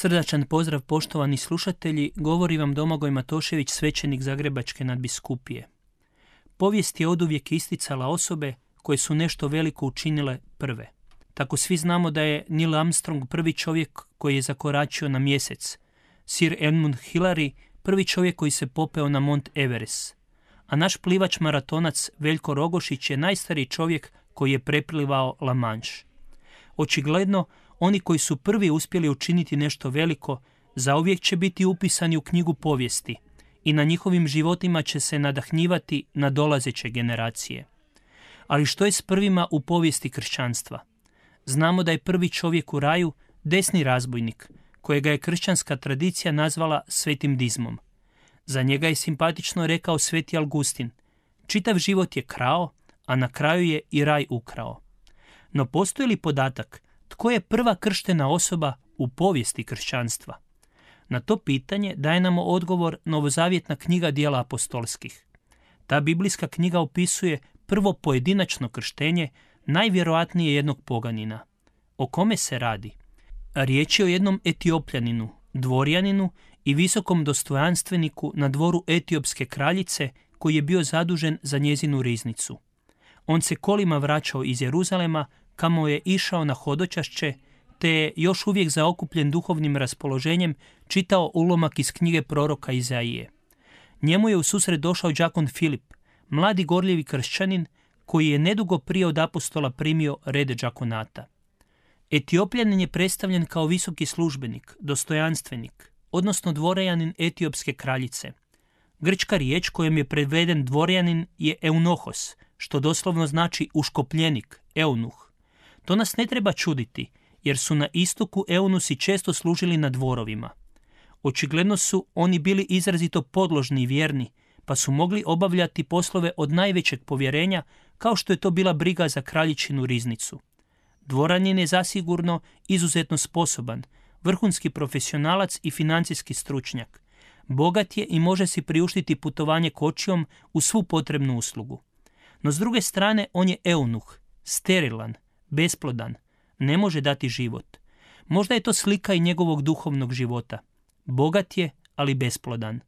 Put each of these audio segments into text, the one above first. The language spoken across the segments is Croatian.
Srdačan pozdrav poštovani slušatelji, govori vam Domagoj Matošević, svećenik Zagrebačke nadbiskupije. Povijest je oduvijek isticala osobe koje su nešto veliko učinile prve. Tako svi znamo da je Neil Armstrong prvi čovjek koji je zakoračio na mjesec, Sir Edmund Hillary prvi čovjek koji se popeo na Mont Everest, a naš plivač maratonac Veljko Rogošić je najstariji čovjek koji je preplivao La Manche. Očigledno, oni koji su prvi uspjeli učiniti nešto veliko, zauvijek će biti upisani u knjigu povijesti i na njihovim životima će se nadahnjivati na dolazeće generacije. Ali što je s prvima u povijesti kršćanstva? Znamo da je prvi čovjek u raju desni razbojnik, kojega je kršćanska tradicija nazvala svetim dizmom. Za njega je simpatično rekao sveti Augustin, čitav život je krao, a na kraju je i raj ukrao. No postoji li podatak tko je prva krštena osoba u povijesti kršćanstva? Na to pitanje daje nam odgovor novozavjetna knjiga dijela apostolskih. Ta biblijska knjiga opisuje prvo pojedinačno krštenje najvjerojatnije jednog poganina. O kome se radi? Riječ je o jednom etiopljaninu, dvorjaninu i visokom dostojanstveniku na dvoru etiopske kraljice koji je bio zadužen za njezinu riznicu. On se kolima vraćao iz Jeruzalema kamo je išao na hodočašće, te je još uvijek zaokupljen duhovnim raspoloženjem čitao ulomak iz knjige proroka Izaije. Njemu je u susret došao đakon Filip, mladi gorljivi kršćanin koji je nedugo prije od apostola primio rede đakonata. Etiopljanin je predstavljen kao visoki službenik, dostojanstvenik, odnosno dvorejanin etiopske kraljice. Grčka riječ kojom je preveden dvorjanin je eunohos, što doslovno znači uškopljenik, eunuh. To nas ne treba čuditi, jer su na istoku eunusi često služili na dvorovima. Očigledno su oni bili izrazito podložni i vjerni, pa su mogli obavljati poslove od najvećeg povjerenja, kao što je to bila briga za kraljičinu riznicu. Dvoranin je zasigurno izuzetno sposoban, vrhunski profesionalac i financijski stručnjak. Bogat je i može si priuštiti putovanje kočijom u svu potrebnu uslugu. No s druge strane on je eunuh, sterilan, besplodan, ne može dati život. Možda je to slika i njegovog duhovnog života. Bogat je, ali besplodan.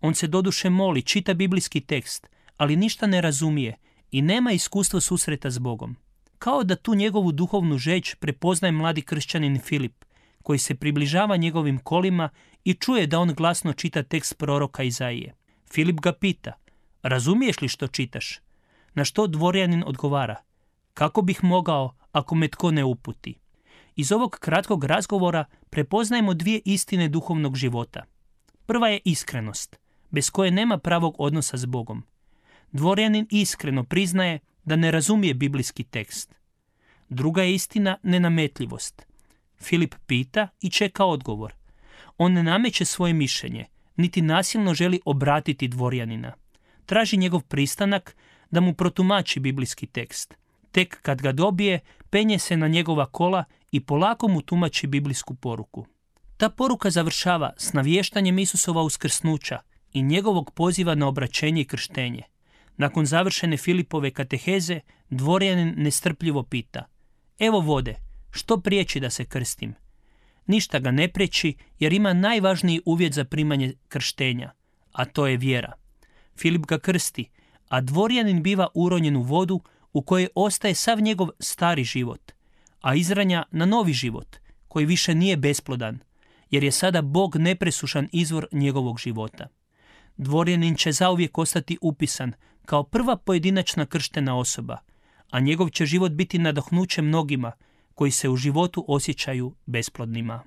On se doduše moli, čita biblijski tekst, ali ništa ne razumije i nema iskustva susreta s Bogom. Kao da tu njegovu duhovnu žeć prepoznaje mladi kršćanin Filip, koji se približava njegovim kolima i čuje da on glasno čita tekst proroka Izaije. Filip ga pita, razumiješ li što čitaš? Na što dvorjanin odgovara, kako bih mogao ako me tko ne uputi. Iz ovog kratkog razgovora prepoznajemo dvije istine duhovnog života. Prva je iskrenost, bez koje nema pravog odnosa s Bogom. Dvorjanin iskreno priznaje da ne razumije biblijski tekst. Druga je istina nenametljivost. Filip pita i čeka odgovor. On ne nameće svoje mišljenje, niti nasilno želi obratiti dvorjanina. Traži njegov pristanak da mu protumači biblijski tekst. Tek kad ga dobije, penje se na njegova kola i polako mu tumači biblijsku poruku. Ta poruka završava s navještanjem Isusova uskrsnuća i njegovog poziva na obraćenje i krštenje. Nakon završene Filipove kateheze, dvorjanin nestrpljivo pita Evo vode, što priječi da se krstim? Ništa ga ne priječi jer ima najvažniji uvjet za primanje krštenja, a to je vjera. Filip ga krsti, a dvorjanin biva uronjen u vodu u kojoj ostaje sav njegov stari život, a izranja na novi život, koji više nije besplodan, jer je sada Bog nepresušan izvor njegovog života. Dvorjanin će zauvijek ostati upisan kao prva pojedinačna krštena osoba, a njegov će život biti nadahnuće mnogima koji se u životu osjećaju besplodnima.